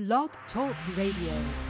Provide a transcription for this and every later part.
Blog Talk Radio.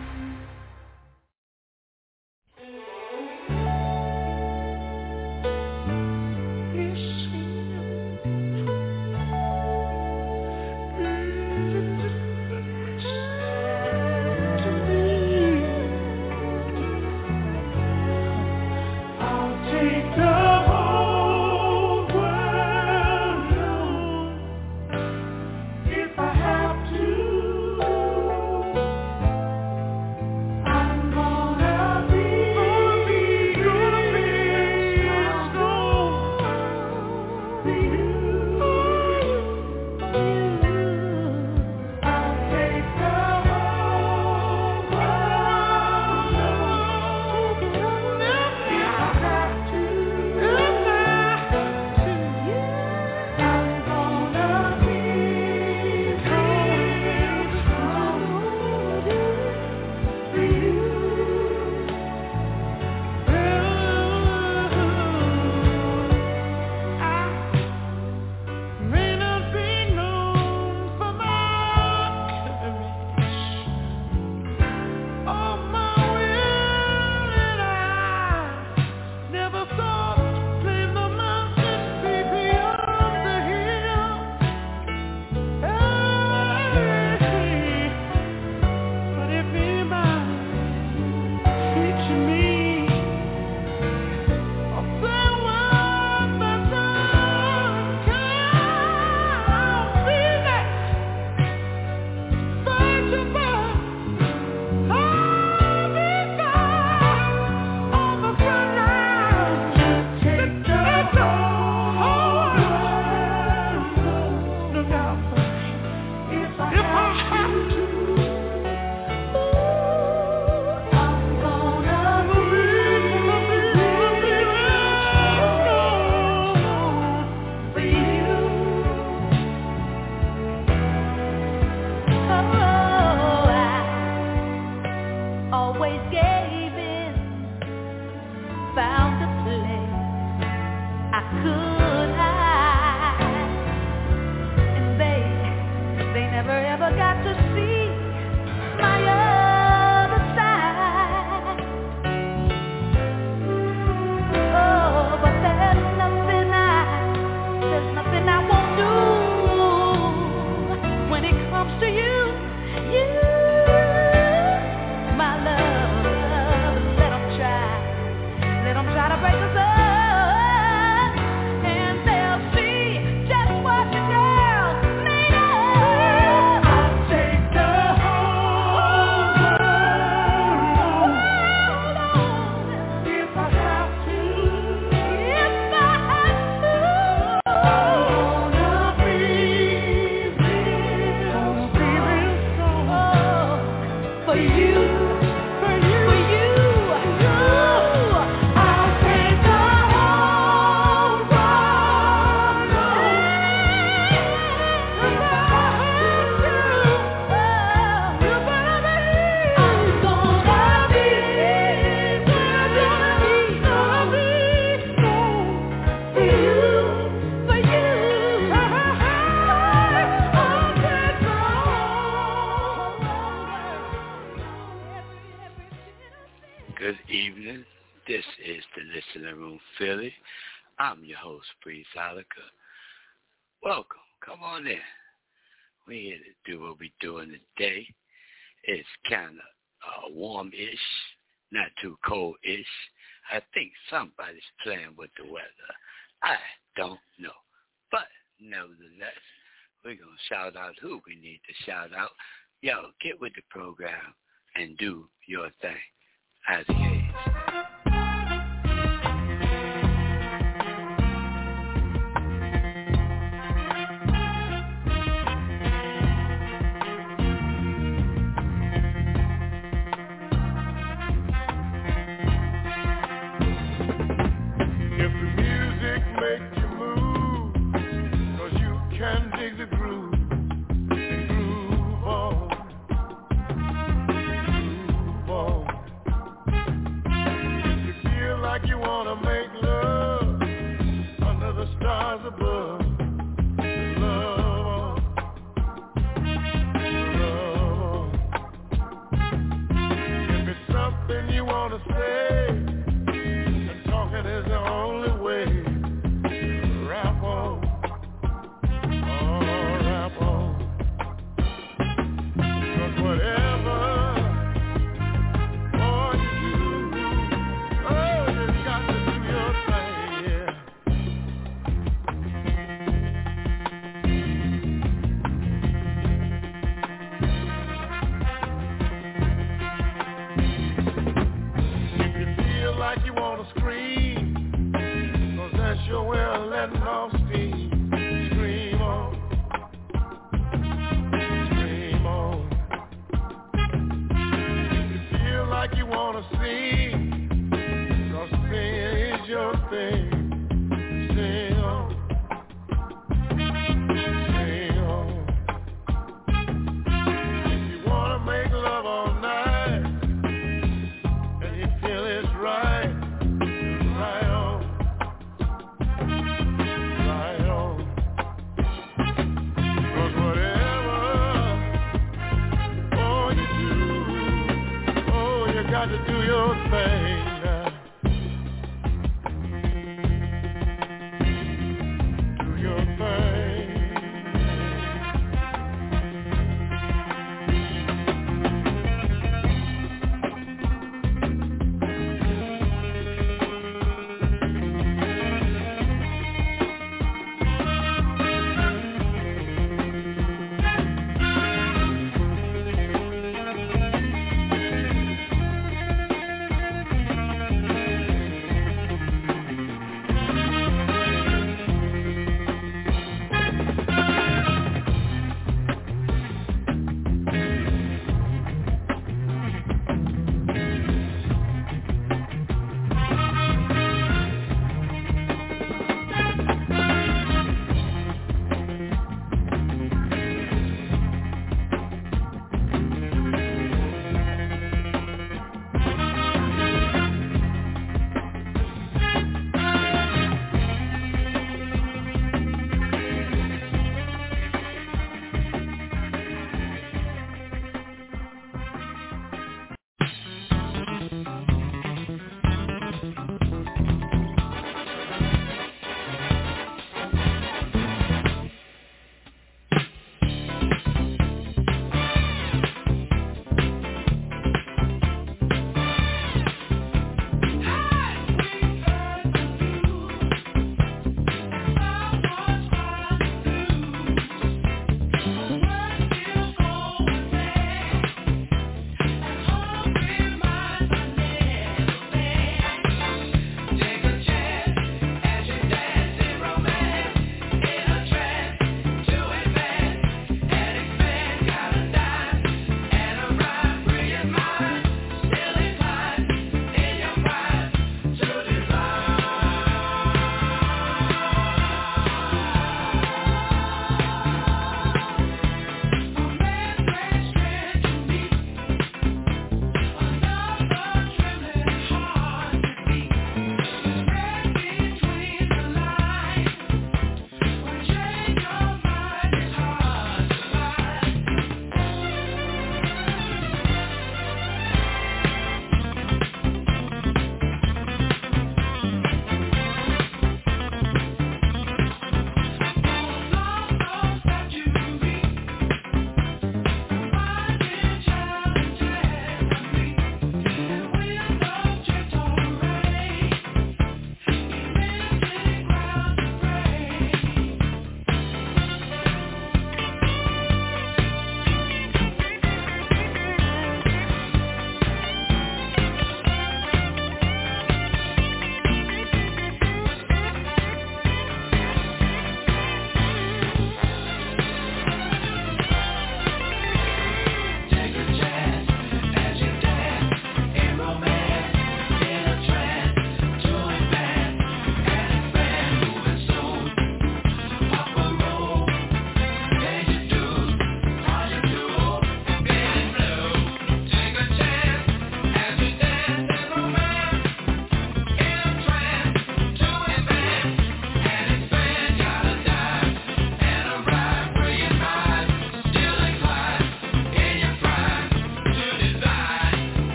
Good evening. This is the Listening Room Philly. I'm your host, Priest Ilika. Welcome. Come on in. We're here to do what we're doing today. It's kind of uh, warm-ish, not too cold-ish. I think somebody's playing with the weather. I don't know. But nevertheless, we're going to shout out who we need to shout out. Yo, get with the program and do your thing as he is.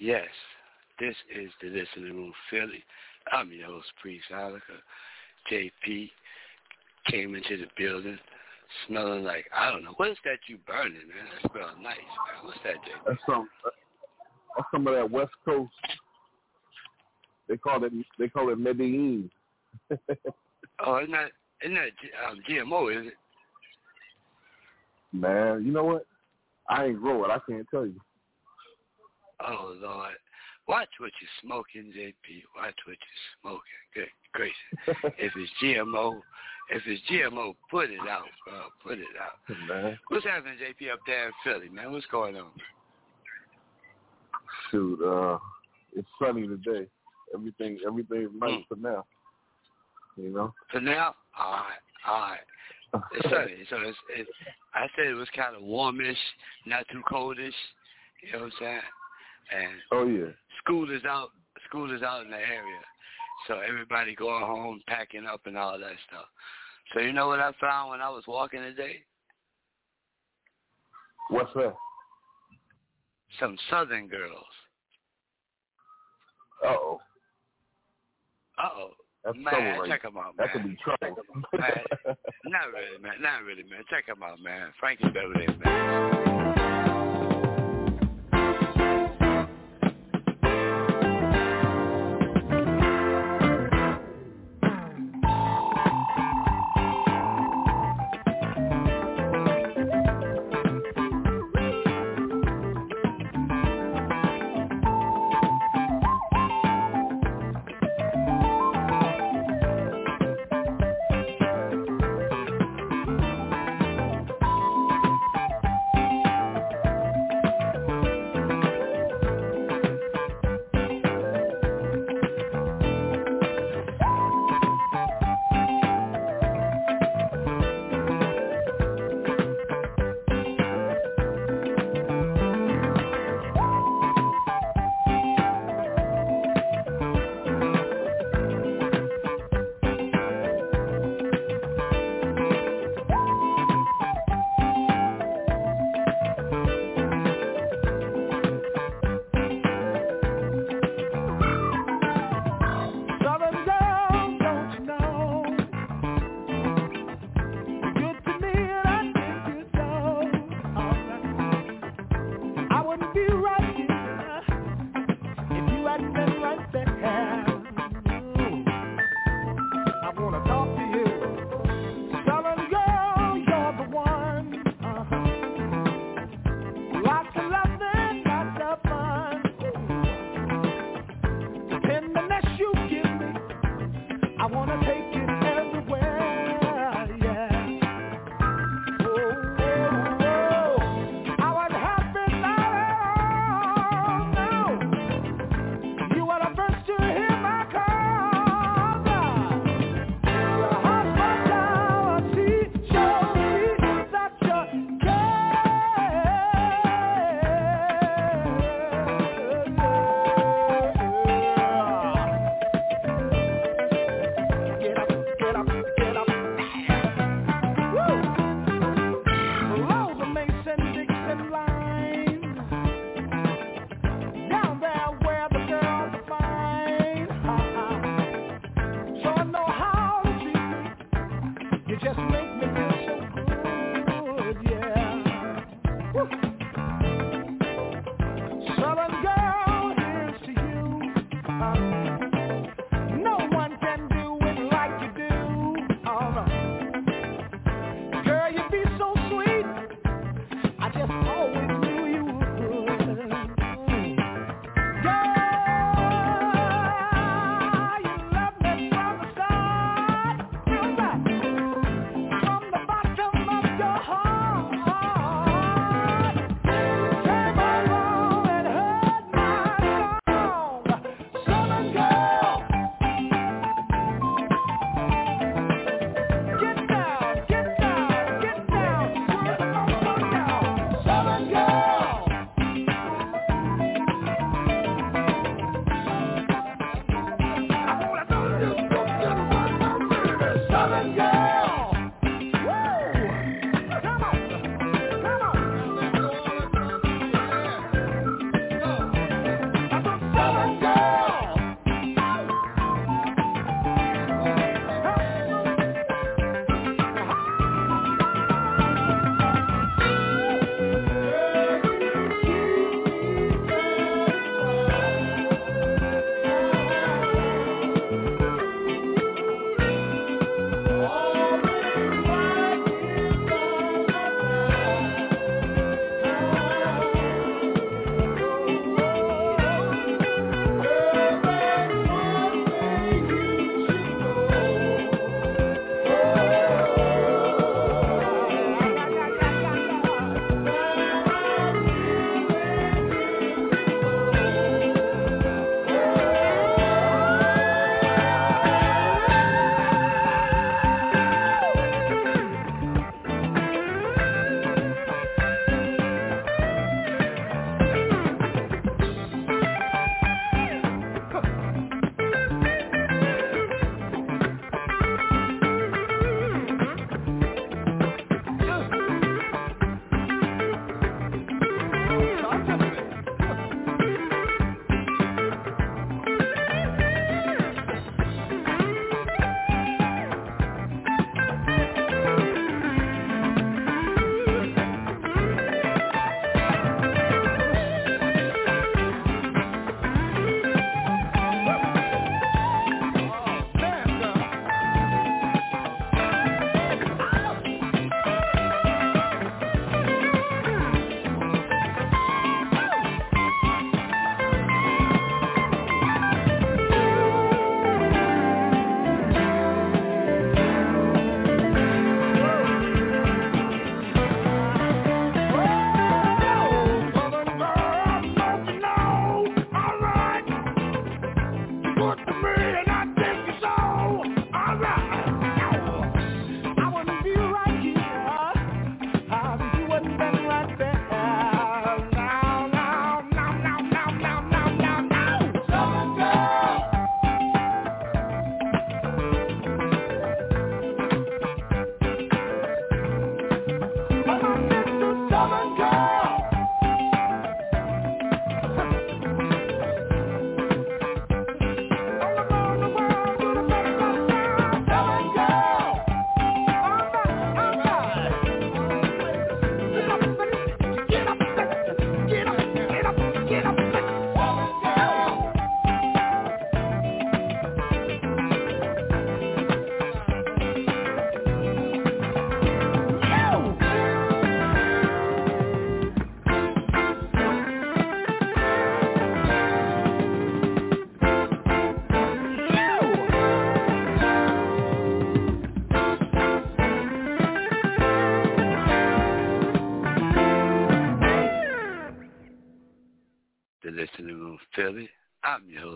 Yes, this is the Listening Room Philly. I'm your host, Priest Ilika. JP came into the building smelling like, I don't know, what is that you burning, man? That smells nice, man. What's that, JP? That's some, that's some of that West Coast. They call it, they call it Medellin. oh, isn't that, isn't that um, GMO, is it? Man, you know what? I ain't grow it. I can't tell you. Oh Lord, watch what you're smoking, JP. Watch what you're smoking. Good gracious. if it's GMO, if it's GMO, put it out, bro. Put it out. Man. What's happening, JP, up there in Philly, man? What's going on? Shoot, uh, it's sunny today. Everything, everything's nice mm. for now. You know. For now, all right, all right. It's sunny, so it's, it's. I said it was kind of warmish, not too coldish. You know what I'm saying? And oh yeah, school is out. School is out in the area, so everybody going home, packing up, and all that stuff. So you know what I found when I was walking today? What's that? Some Southern girls. Uh oh. Uh oh. That's man, right. check them out, man. That could be trouble. man, not really, man. Not really, man. Check them out, man. Frankie Beverly, man.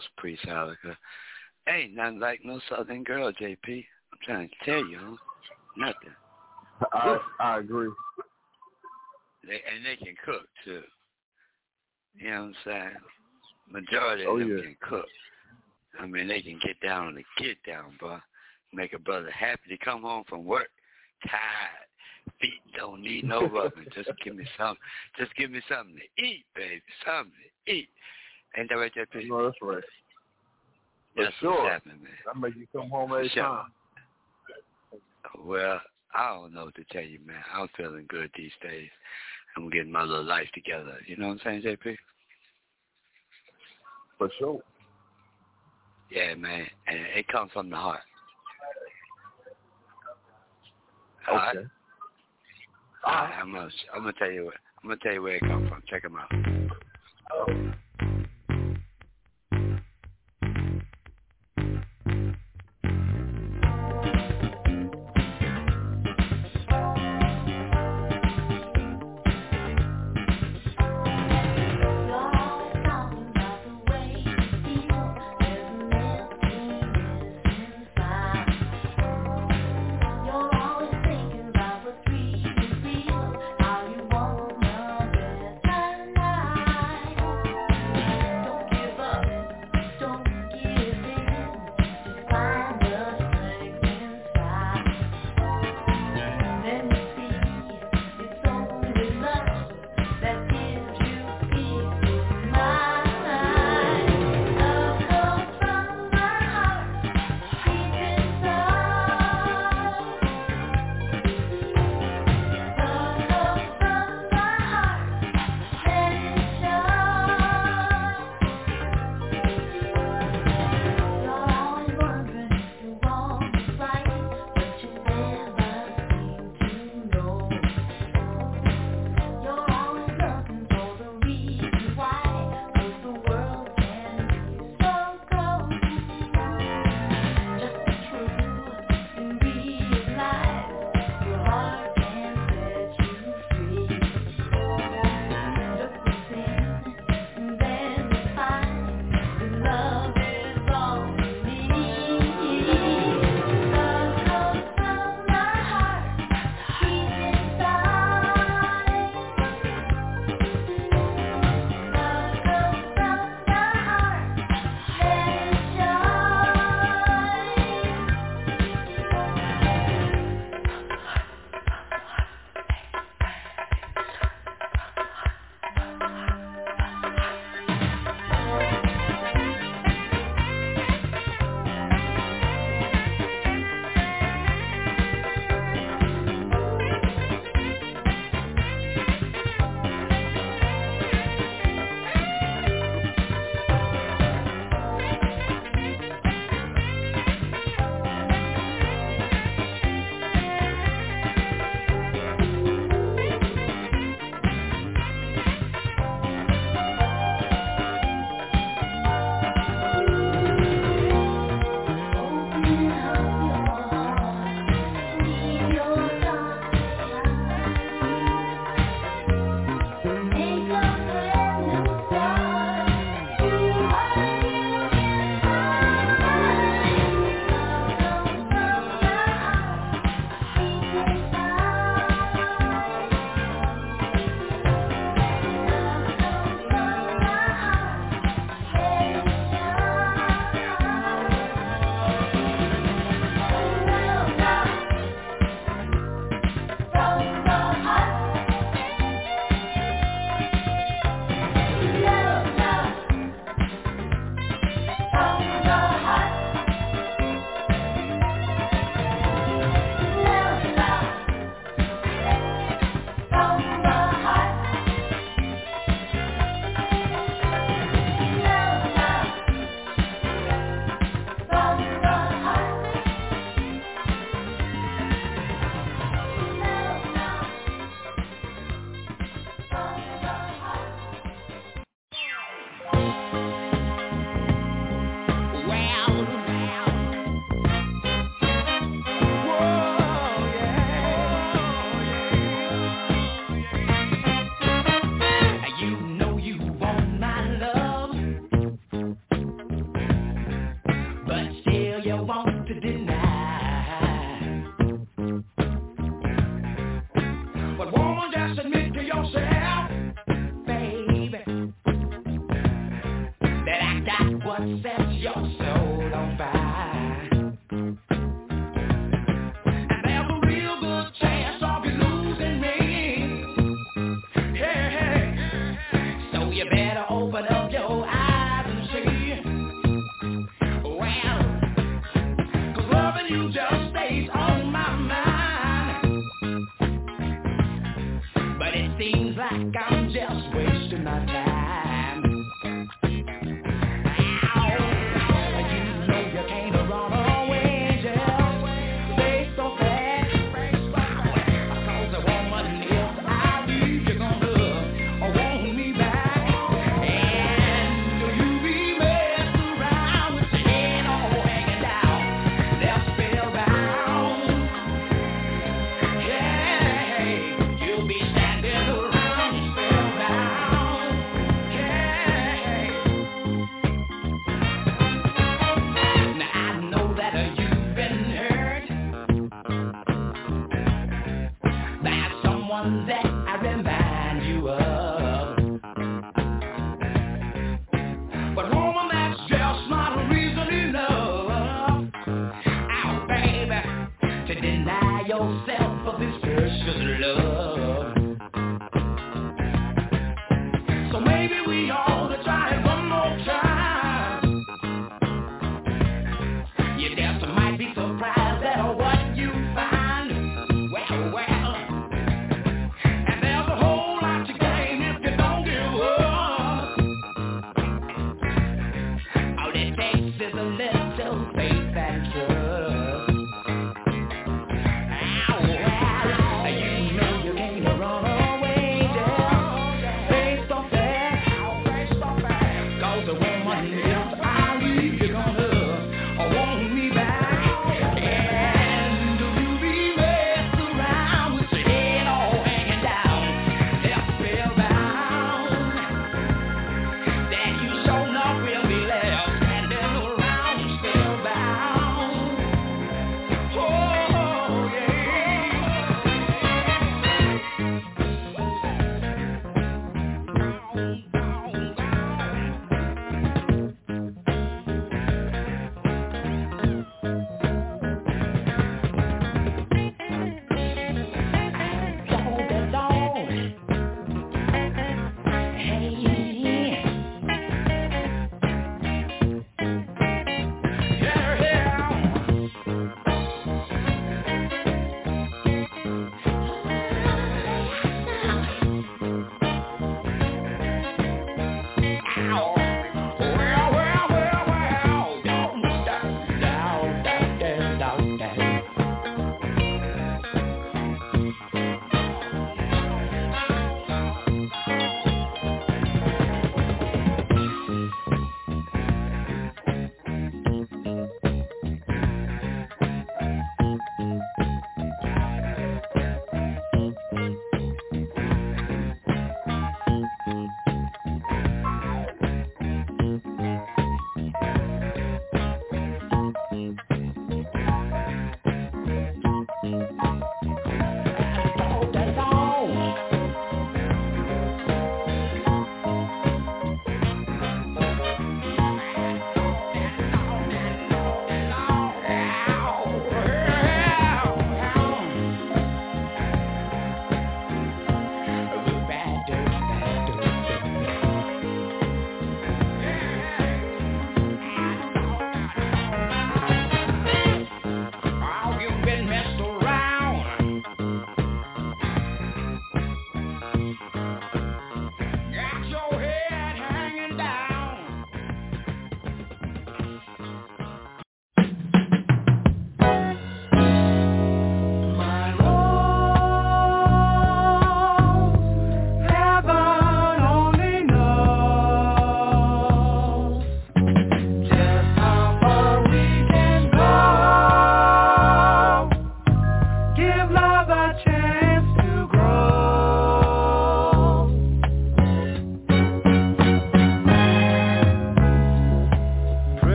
I'm your host, Priest Ilika. Ain't nothing like no Southern girl, JP. I'm trying to tell you, nothing. I I agree. They, and they can cook too. You know what I'm saying? Majority of oh, them yeah. can cook. I mean, they can get down on the get down, bro. Make a brother happy to come home from work, tired, feet don't need no rubbing. Just give me something. Just give me something to eat, baby. Something to eat. Ain't that right, JP? No, that's right. For That's sure. what's happening, man. That make you come home every sure. time. Well, I don't know what to tell you, man. I'm feeling good these days. I'm getting my little life together. You know what I'm saying, JP? For sure. Yeah, man. And it comes from the heart. Okay. All right, I'm gonna I'm gonna tell you where I'm gonna tell you where it comes from. Check them out. How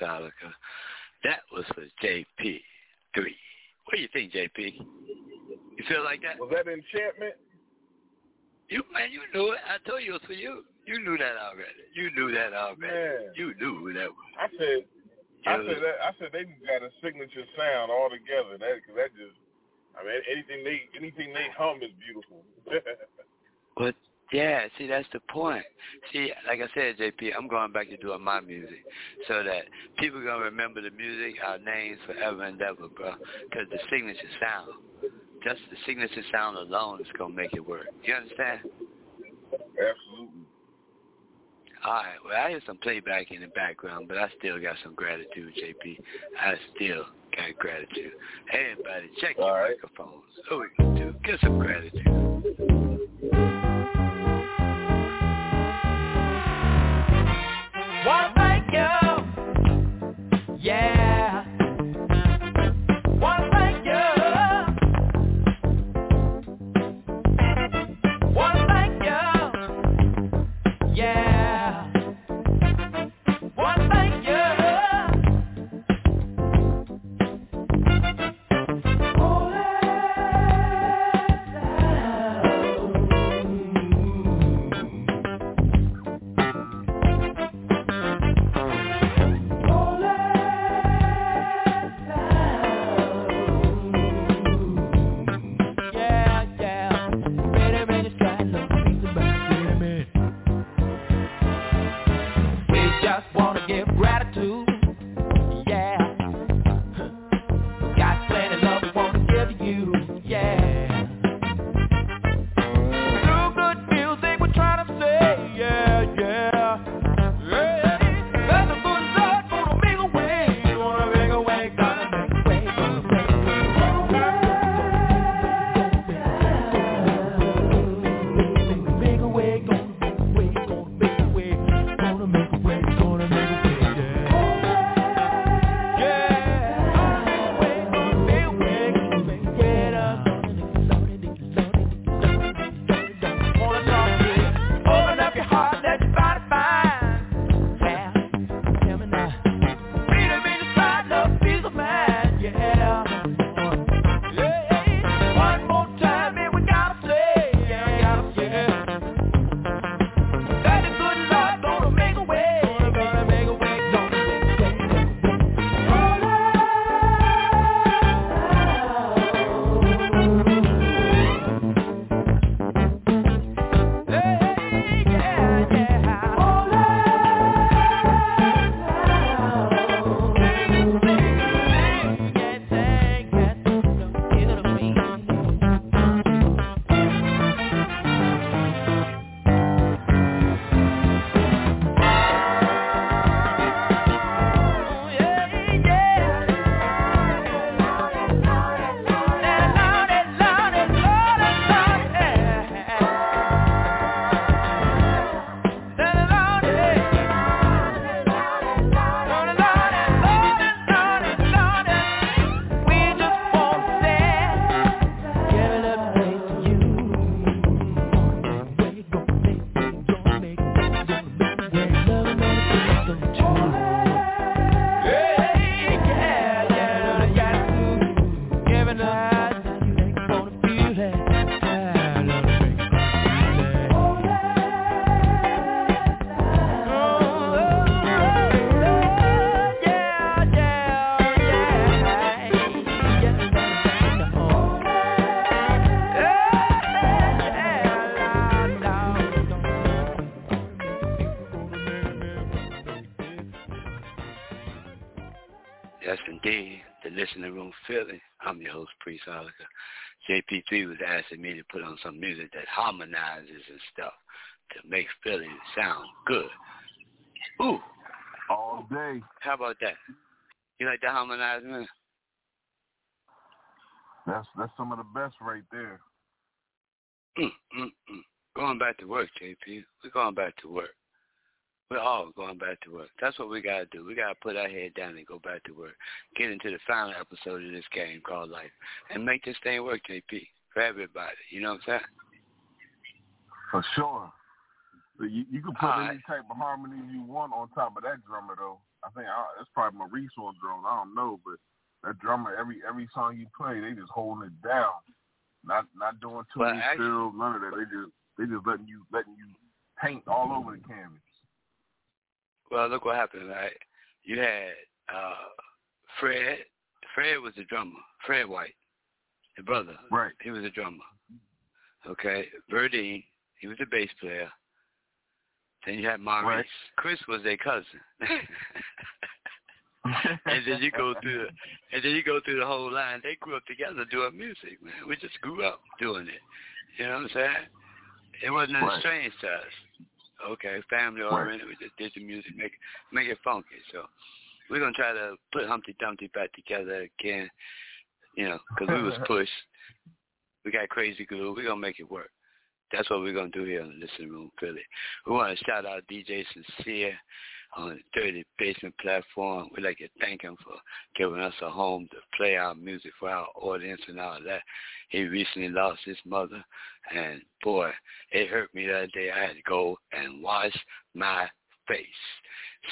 host, That was for JP3. What do you think, JP? You feel like that? Was that enchantment? You man, you knew it. I told you it was for you. You knew that already. You knew that already. Man. You knew who that was. I said, I said, that, I said they got a signature sound all together. That cause that just, I mean, anything they anything they hum is beautiful. but yeah, see, that's the point. See, like I said, JP, I'm going back to doing my music so that people are going to remember the music, our names forever and ever, bro, because the signature sound, just the signature sound alone is going to make it work. You understand? Absolutely. All right. Well, I hear some playback in the background, but I still got some gratitude, JP. I still got gratitude. Hey, everybody, check your right. microphones. So we can do. Get some gratitude. How about that? You like that harmonizing? That's that's some of the best right there. Mm, mm, mm. Going back to work, JP. We're going back to work. We're all going back to work. That's what we got to do. We got to put our head down and go back to work. Get into the final episode of this game called life and make this thing work, JP, for everybody. You know what I'm saying? For sure. You, you can put All any right. type of harmony you want on top of that drummer, though. I think I, that's probably my resource drum. I don't know, but that drummer, every every song you play, they just holding it down, not not doing too many fills, none of that. They just they just letting you letting you paint all over the canvas. Well, look what happened, right? You had uh Fred. Fred was the drummer. Fred White, the brother. Right. He was a drummer. Okay. Verdine, he was a bass player. Then you had Maurice. Right. Chris was their cousin. and then you go through, and then you go through the whole line. They grew up together doing music, man. We just grew up doing it. You know what I'm saying? It wasn't right. strange to us. Okay, family oriented. Right. We just did the music, make make it funky. So we're gonna try to put Humpty Dumpty back together again. You know, because we was pushed. We got crazy glue. We're gonna make it work. That's what we're going to do here on the Listening Room Philly. We want to shout out DJ Sincere on the Dirty Basement platform. We'd like to thank him for giving us a home to play our music for our audience and all that. He recently lost his mother, and boy, it hurt me that day. I had to go and wash my face.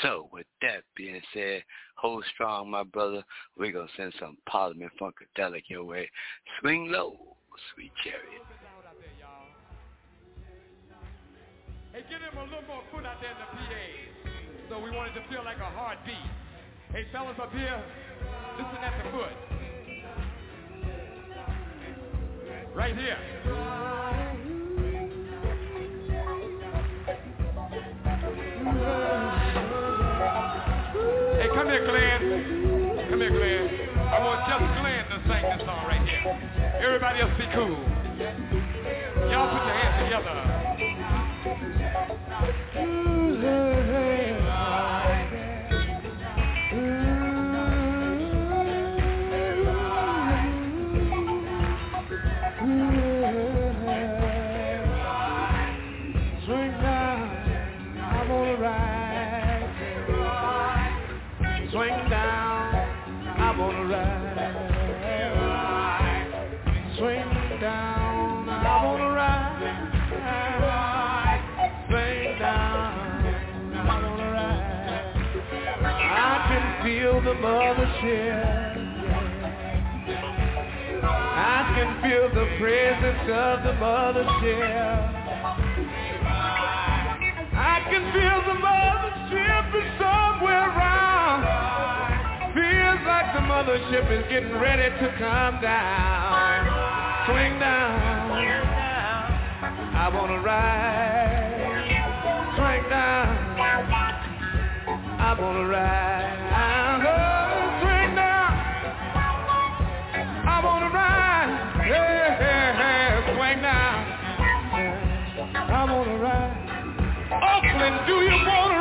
So with that being said, hold strong, my brother. We're going to send some Parliament Funkadelic your way. Swing low, sweet chariot. Hey, give him a little more foot out there in the PA. So we wanted to feel like a heartbeat. Hey, fellas up here, listen at the foot. Right here. Hey, come here, Glenn. Come here, Glenn. I want just Glenn to sing this song right here. Everybody else be cool. Y'all put your hands together. The mothership. I can feel the presence of the mothership. I can feel the mothership is somewhere around. Feels like the mothership is getting ready to come down. Swing down. I wanna ride. Swing down. I wanna ride. Do you want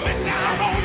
coming down on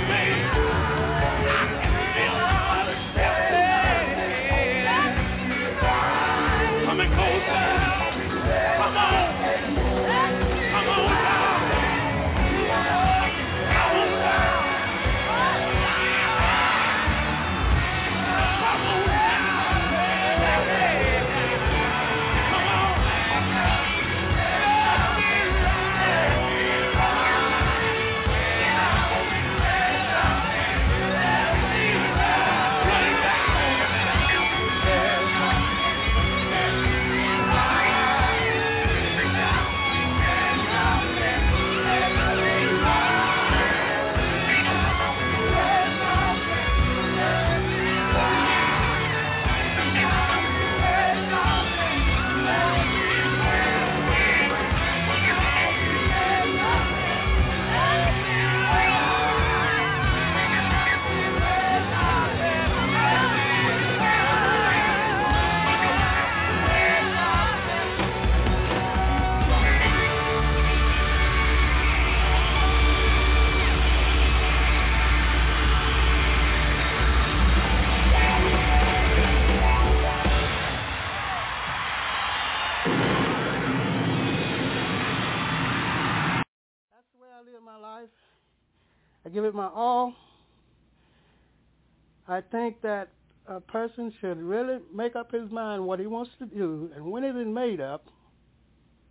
I think that a person should really make up his mind what he wants to do, and when it is made up,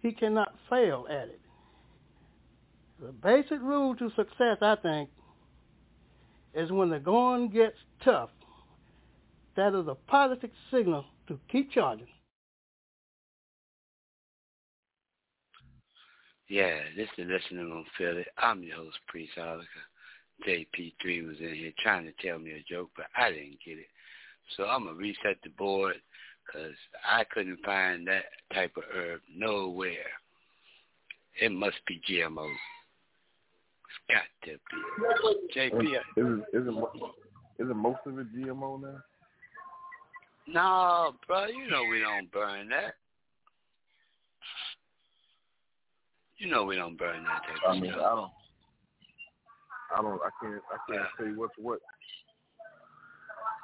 he cannot fail at it. The basic rule to success, I think, is when the going gets tough. That is a positive signal to keep charging. Yeah, this is listening on Philly. I'm your host, Priest Oliver. JP3 was in here trying to tell me a joke, but I didn't get it. So I'm going to reset the board because I couldn't find that type of herb nowhere. It must be GMO. It's got to be. JP. Is, uh, is, is, it, is it most of it GMO now? No, bro, you know we don't burn that. You know we don't burn that type of I mean, stuff. I don't. I don't. I can't. I can't say what's what.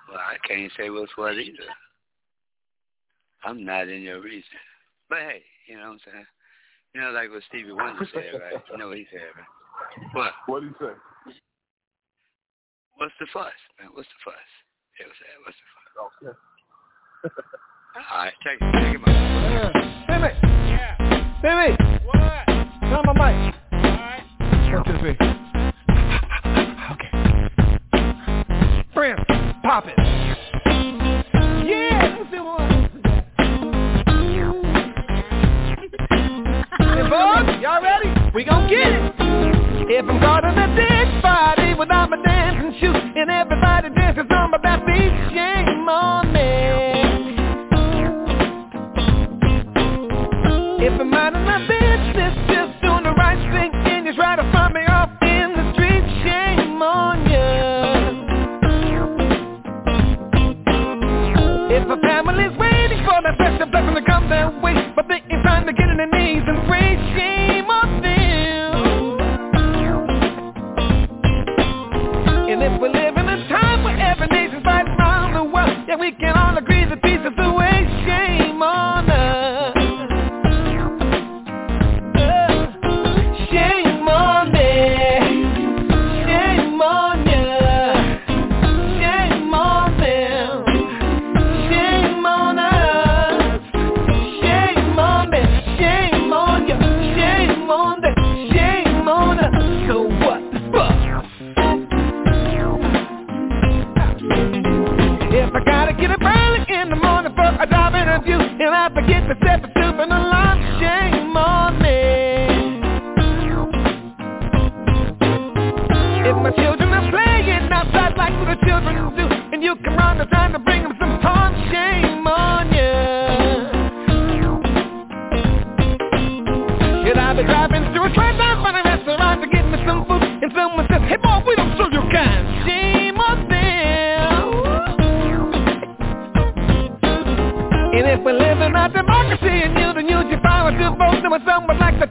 Well, I can't say what's what either. I'm not in your reason. But hey, you know what I'm saying? You know, like what Stevie Wonder said, right? You know what he said, right? What? What do you say? What's the fuss, man? What's the fuss? It was that. What's the fuss? Okay. All right, take, check him out. Timmy, Yeah. Timmy, What? turn my mic. All right. One, two, three. Friends, pop it. Yeah, let's do one. Hey, boys, y'all ready? We gon' get it. If I'm caught in a dance party without my dancing shoes and everybody dances on my back beat, shame on me. If I'm out of my business, blessing to come their way, but they ain't trying to get in their knees and pray, and you don't use your power to vote Then when someone like the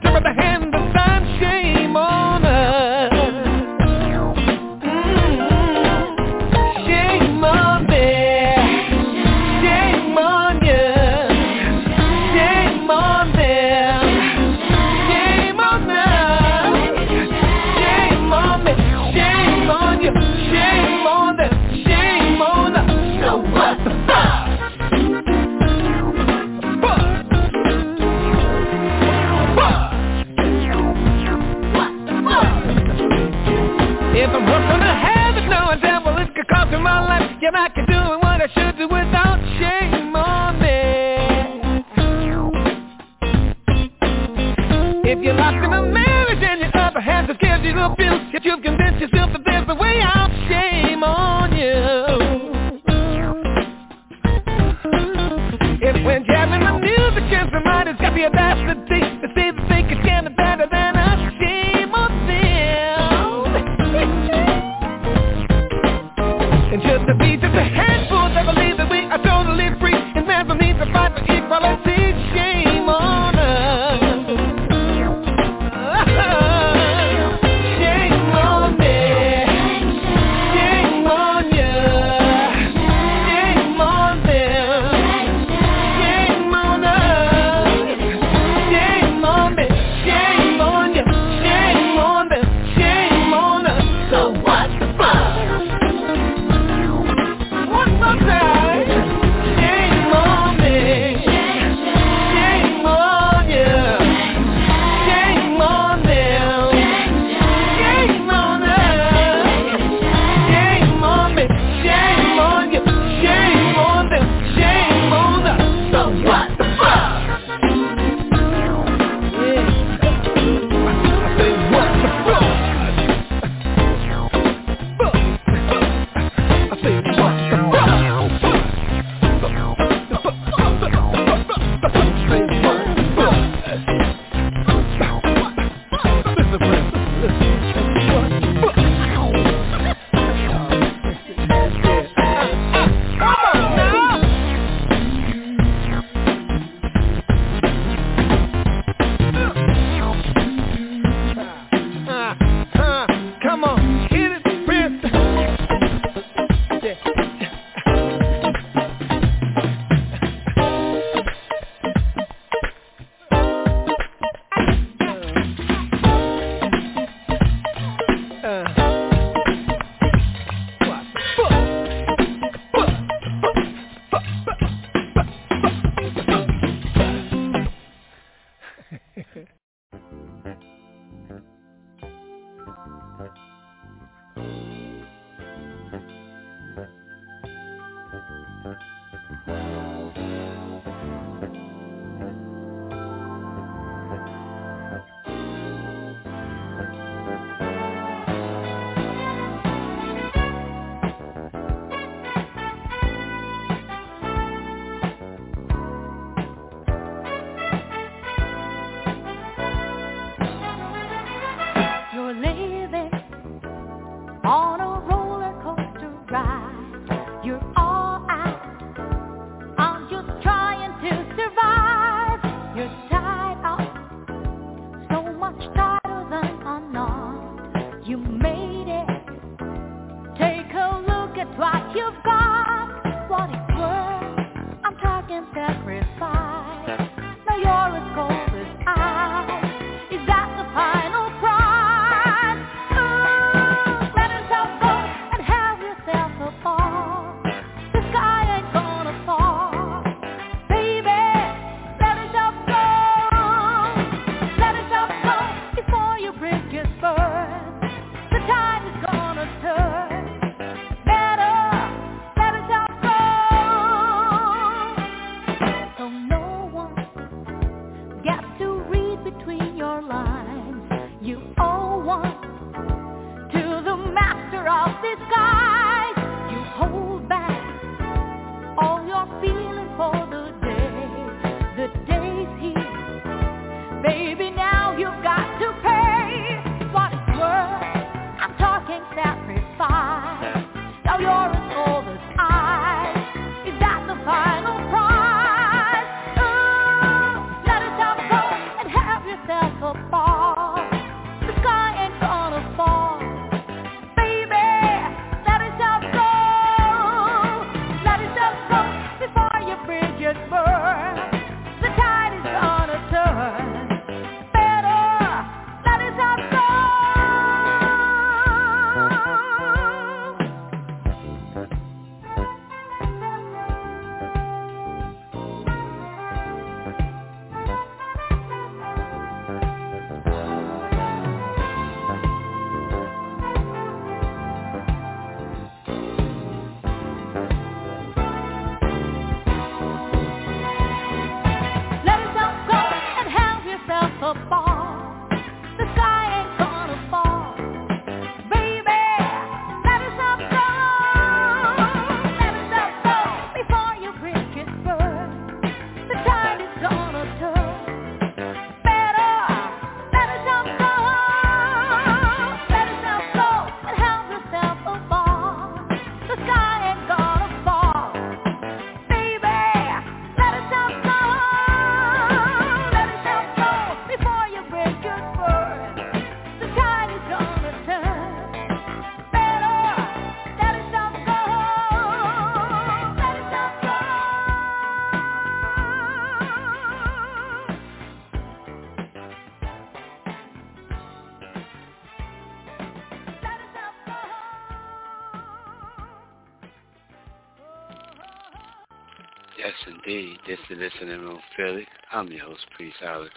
is the Listening Room Philly. I'm your host, Priest Oliver.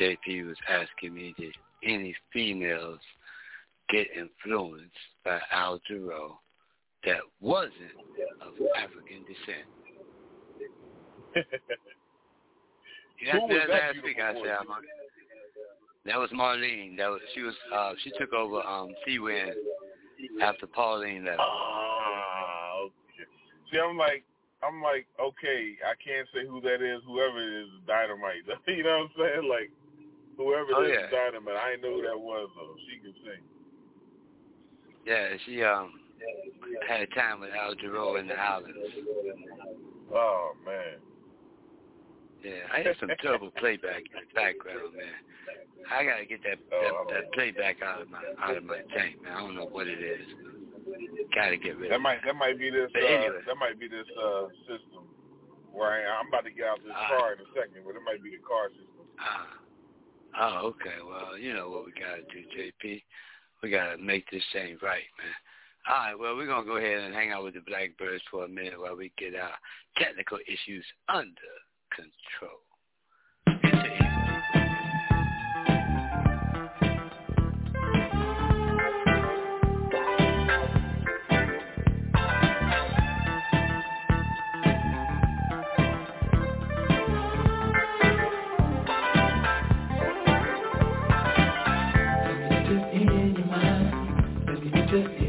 JP was asking me did any females get influenced by Al Jarreau that wasn't of African descent. You Who was that last week. I said. I'm, that was Marlene. That was she was uh she took over um Seawind after Pauline left. Ah, okay. See, I'm like, I'm like, okay, I can't say who that is. Whoever it is, dynamite. you know what I'm saying? Like, whoever Oh, it is, yeah. dynamite. I didn't know who that was though. She can sing. Yeah, she um had a time with Al Jarreau in the islands. Oh man. Yeah, I had some terrible playback in the background, man. I gotta get that that, Oh. that playback out of my out of my tank, man. I don't know what it is. Gotta get rid That of might that might be this uh, anyway. that might be this uh system where I am. I'm about to get out this Ah. car in a second, but it might be the car system. Ah. Oh, okay. Well, you know what we gotta do, JP. We gotta make this thing right, man. All right, well, we're going to go ahead and hang out with the Blackbyrds for a minute while we get our technical issues under control. with you.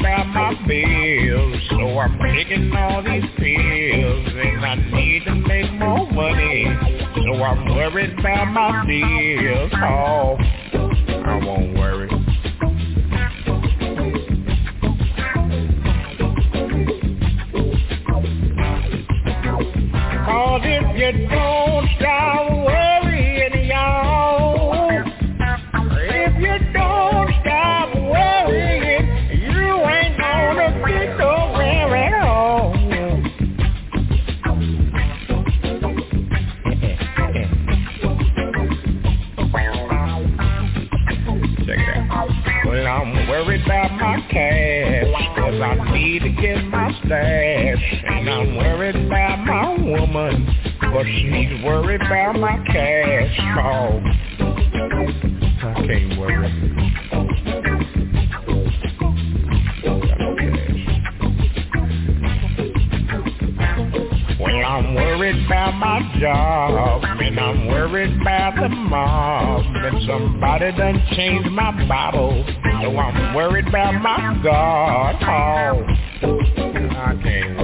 worried my bills So I'm taking all these pills And I need to make more money. So I'm worried about my bills. Oh, I won't worry money, but she's worried about my cash call. I can't worry. Well, I'm worried about my job and I'm worried about the mob and somebody done changed my Bible so I'm worried about my God. Oh, I can't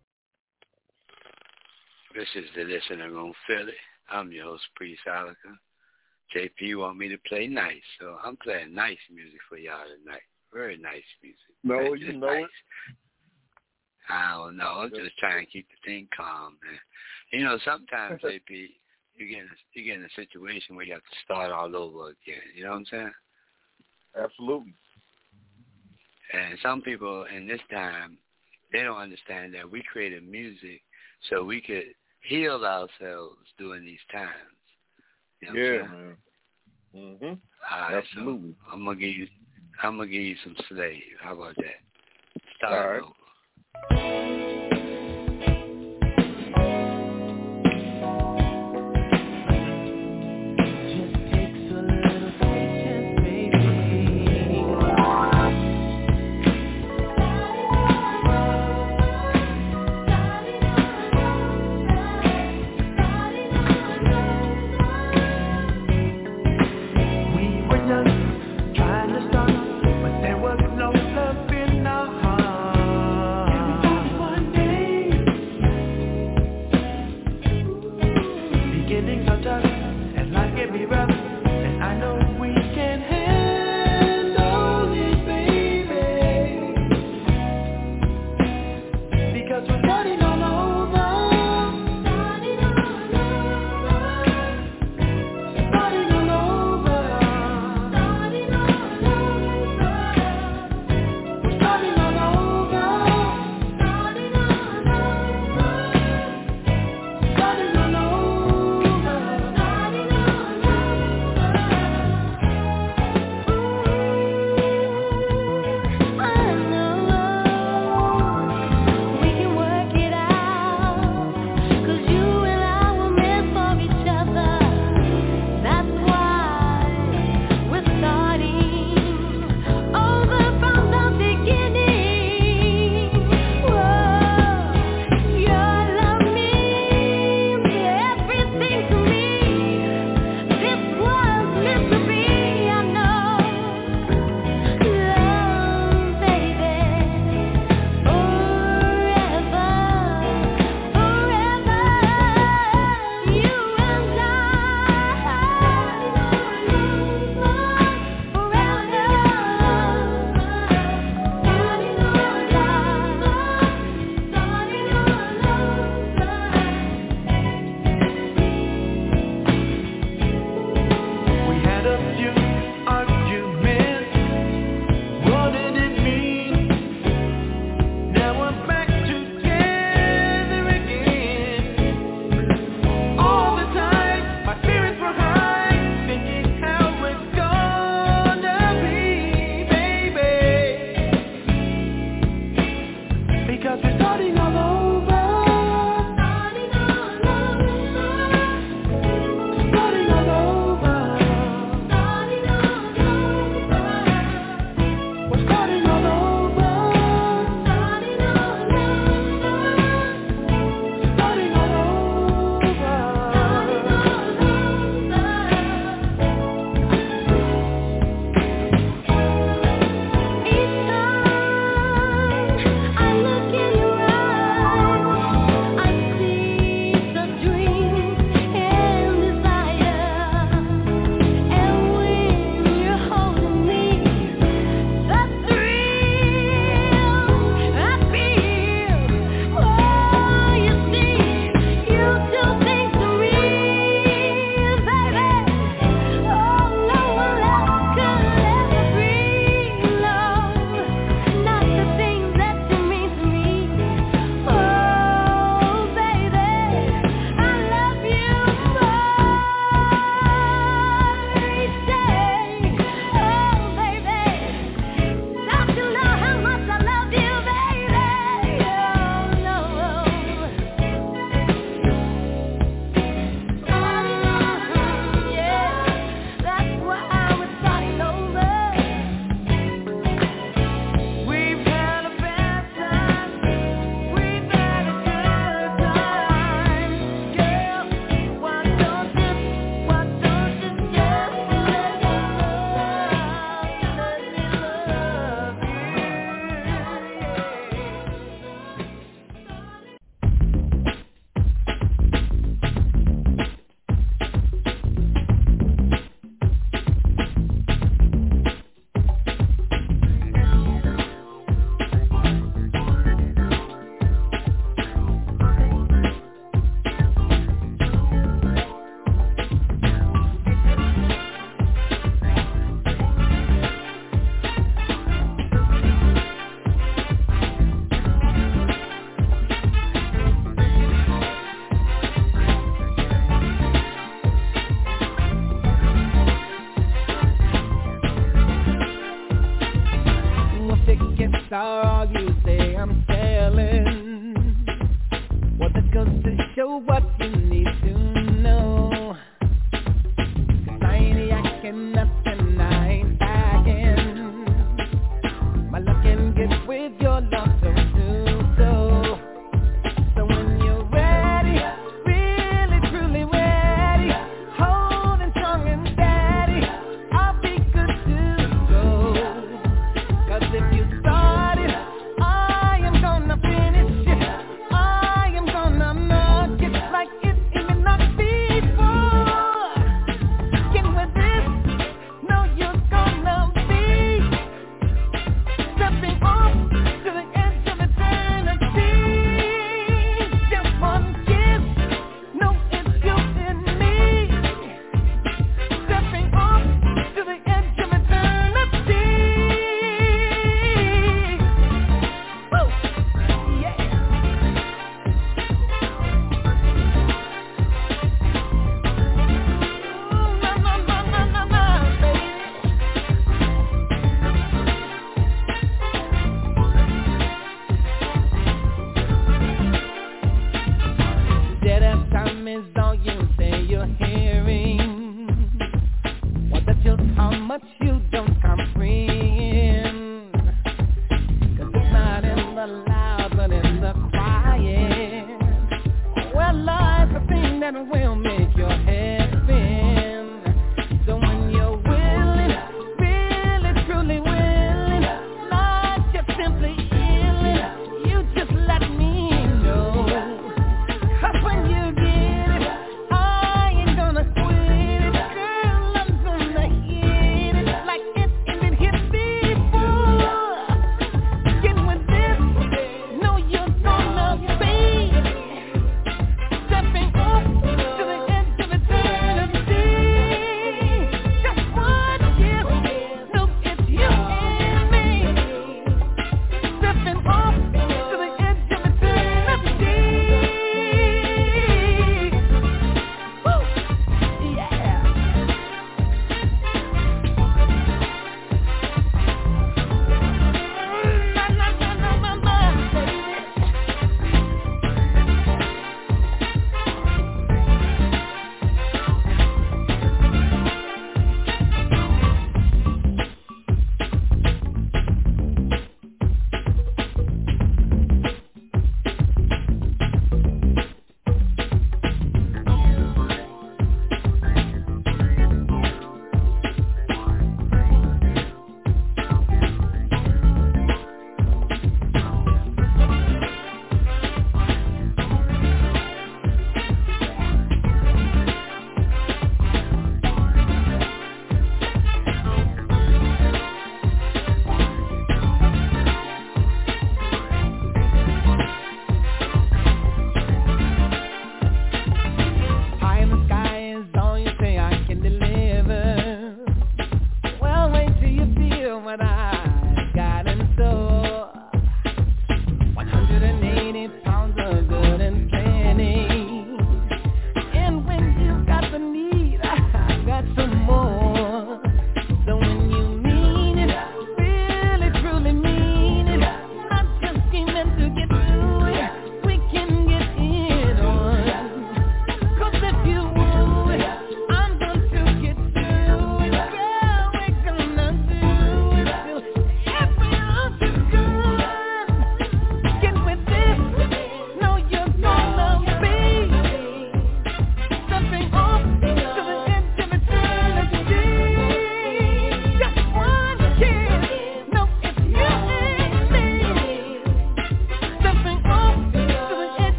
This is the listening room, Philly. I'm your host, Priest Ilika. JP want me to play nice, so I'm playing nice music for y'all tonight. Very nice music. No, you know nice. it. I don't know. I'm just trying to keep the thing calm, man. You know, sometimes JP, you get in a, you get in a situation where you have to start all over again. You know what I'm saying? Absolutely. And some people in this time, they don't understand that we created music so we could heal ourselves during these times. You know yeah, man. Mhm. All right, Absolutely. So I'm gonna give you, I'm gonna give you some slave. How about that? Start right. over.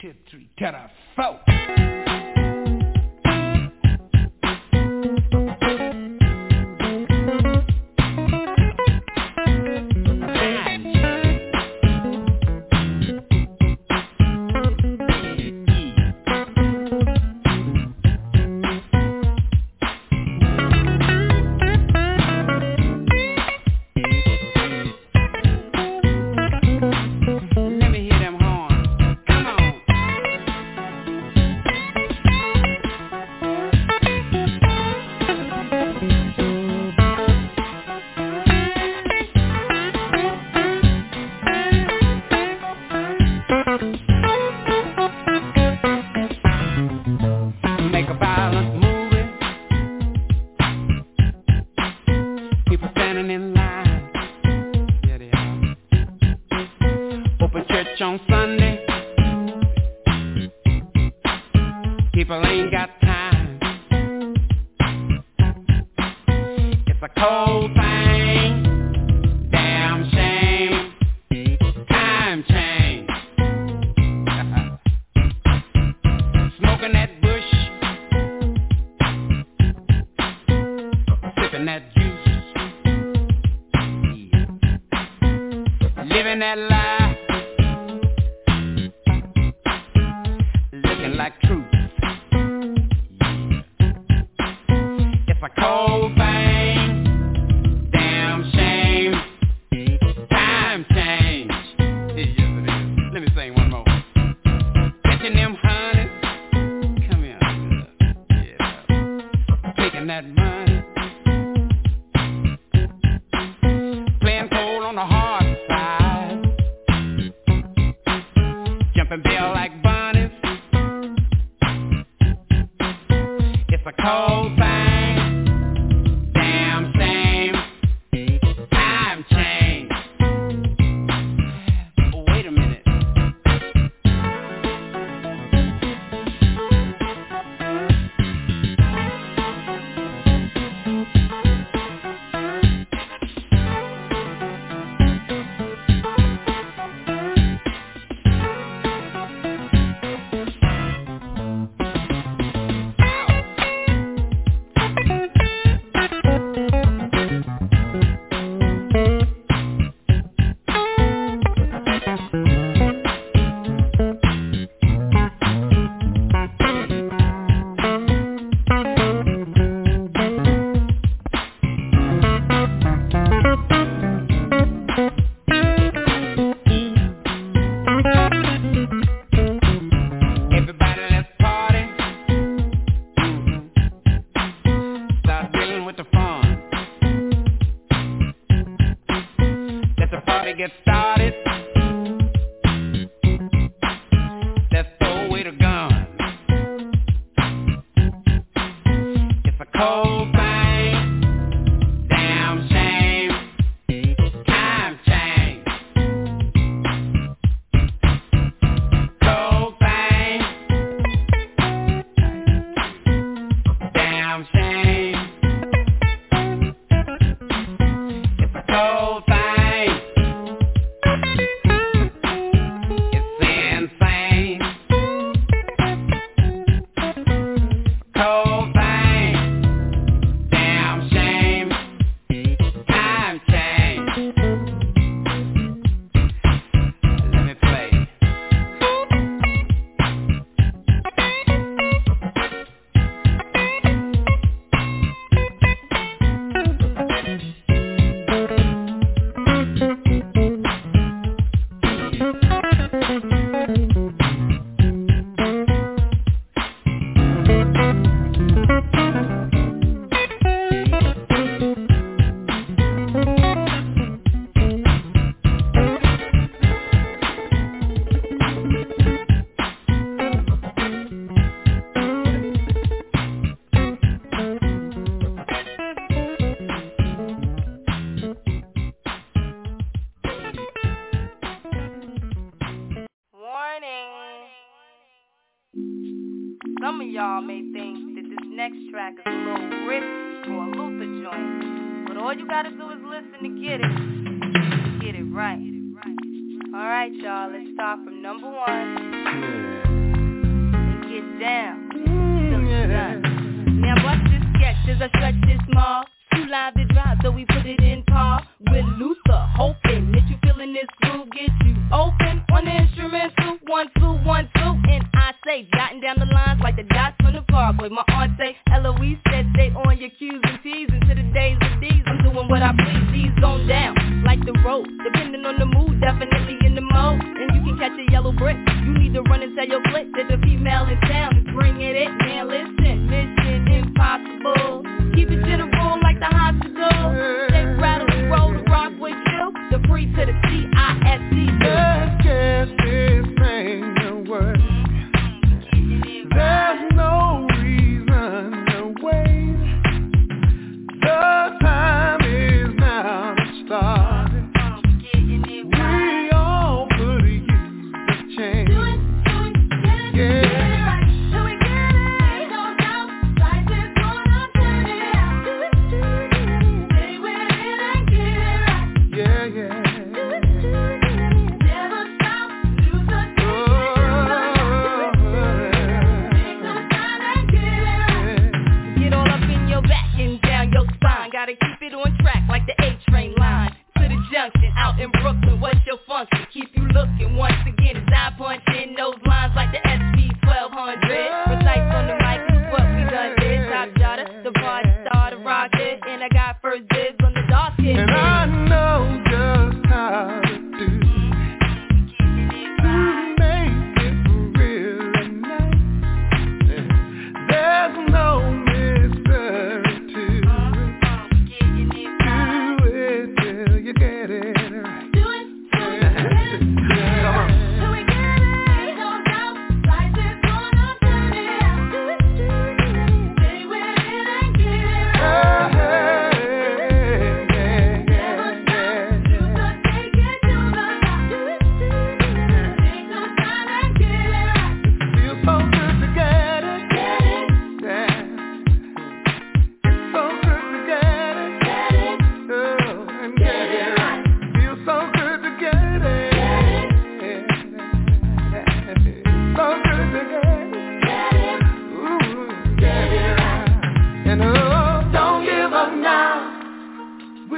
tip three, tera four.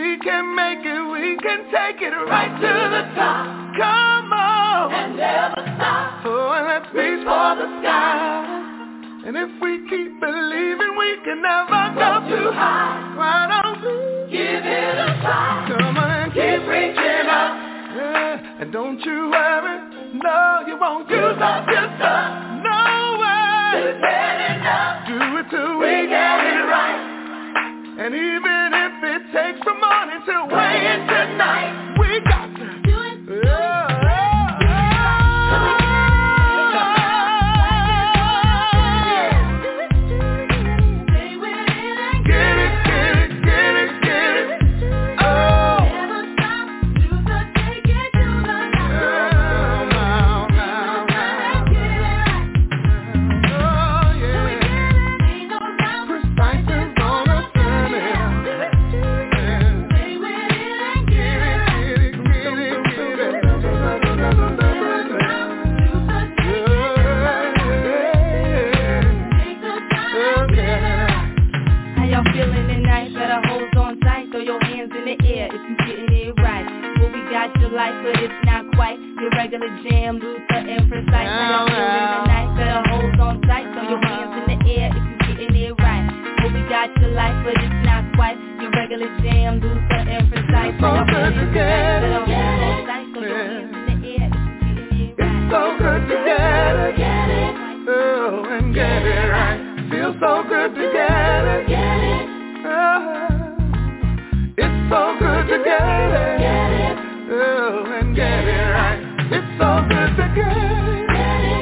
We can make it, we can take it right to the top. Come on, and never stop. Oh, and let's reach for the sky. And if we keep believing, we can never go too high. Why don't we give it a try? Come on and keep reaching up. Yeah. And don't you worry, no, you won't give up your stuff. No way. Do it till we, we get it right. And even Take some money to weigh it tonight. the jam, Luther and precise. Now y'all uh-huh. feeling the night, better hold on tight. Throw your hands in the air if you're getting it right. Hope you got your life, but it's not quite your regular jam, Luther and precise. So y'all feeling the night, better hold on tight. Throw your hands in the air if you getting it right. So good together, get it. Oh, and get it right. Feel so good together, get it. Oh, it's so good together. Get it. Oh, and get it right so good to get.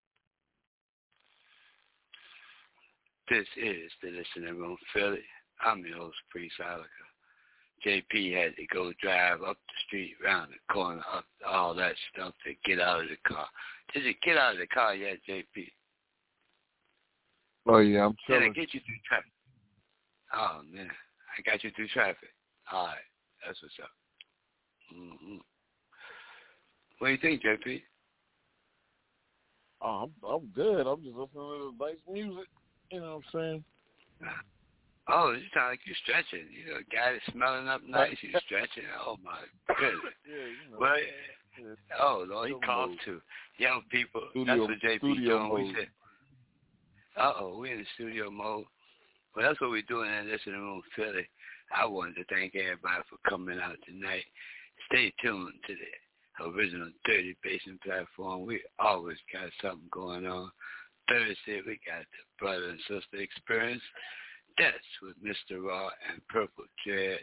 This is the Listening Room Philly. I'm your host, Priest Ilika. JP had to go drive up the street, around the corner, up all that stuff to get out of the car. Did you get out of the car yet, JP? Oh yeah, I'm Did I get you through traffic? Oh man, I got you through traffic. All right, that's what's up. hmm What do you think, JP? Oh, I'm, I'm good. I'm just listening to the nice music. You know what I'm saying? Oh, you sound like you're stretching. You know, a guy that's smelling up nice, you're stretching. Oh my goodness. Yeah, you know. Well, Yeah. oh Lord, he coughed too. Young people, Studio- that's what JP doing. We said, uh oh, we're in the studio mode. Well, that's what we're doing in listening room, Philly. I wanted to thank everybody for coming out tonight. Stay tuned to the original Dirty Basement platform. We always got something going on. Thursday, we got the brother and sister experience. That's with Mr. Raw and Purple Dread.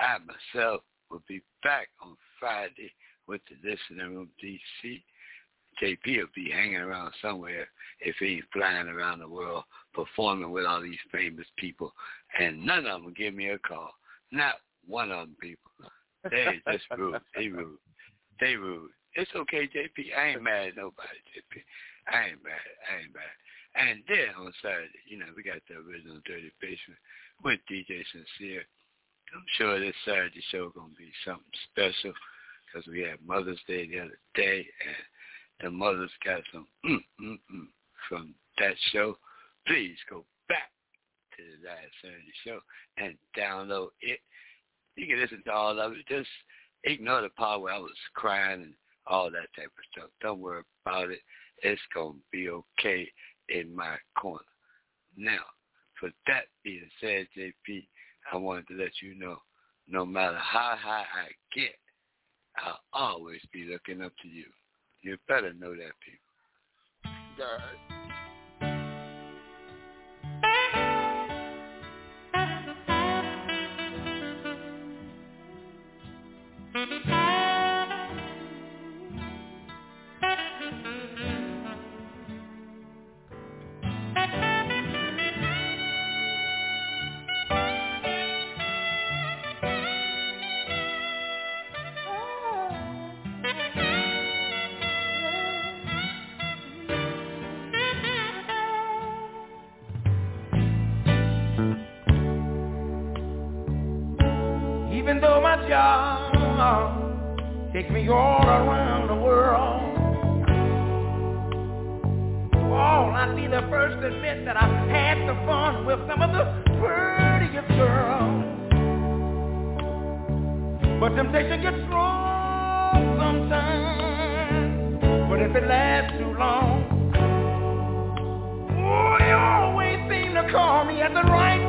I myself will be back on Friday with the Listening Room DC. JP will be hanging around somewhere if he ain't flying around the world performing with all these famous people. And none of them will give me a call. Not one of them people. They just rude. They rude. They rude. It's okay, JP. I ain't mad at nobody, JP. I ain't mad. I ain't mad. And then on Saturday, you know, we got the original Dirty Basement with DJ Sincere. I'm sure this Saturday show going to be something special because we had Mother's Day the other day, and the mothers got some mm, mm, mm from that show. Please go back to the last Saturday show and download it. You can listen to all of it. Just ignore the part where I was crying and all that type of stuff. Don't worry about it. It's going to be okay in my corner. Now, for that being said, JP, I wanted to let you know, no matter how high I get, I'll always be looking up to you. You better know that, people. Even though my job takes me all around the world. I'd be the first to admit that I've had some fun with some of the prettiest girls. But temptation gets strong sometimes. But if it lasts too long, oh, you always seem to call me at the right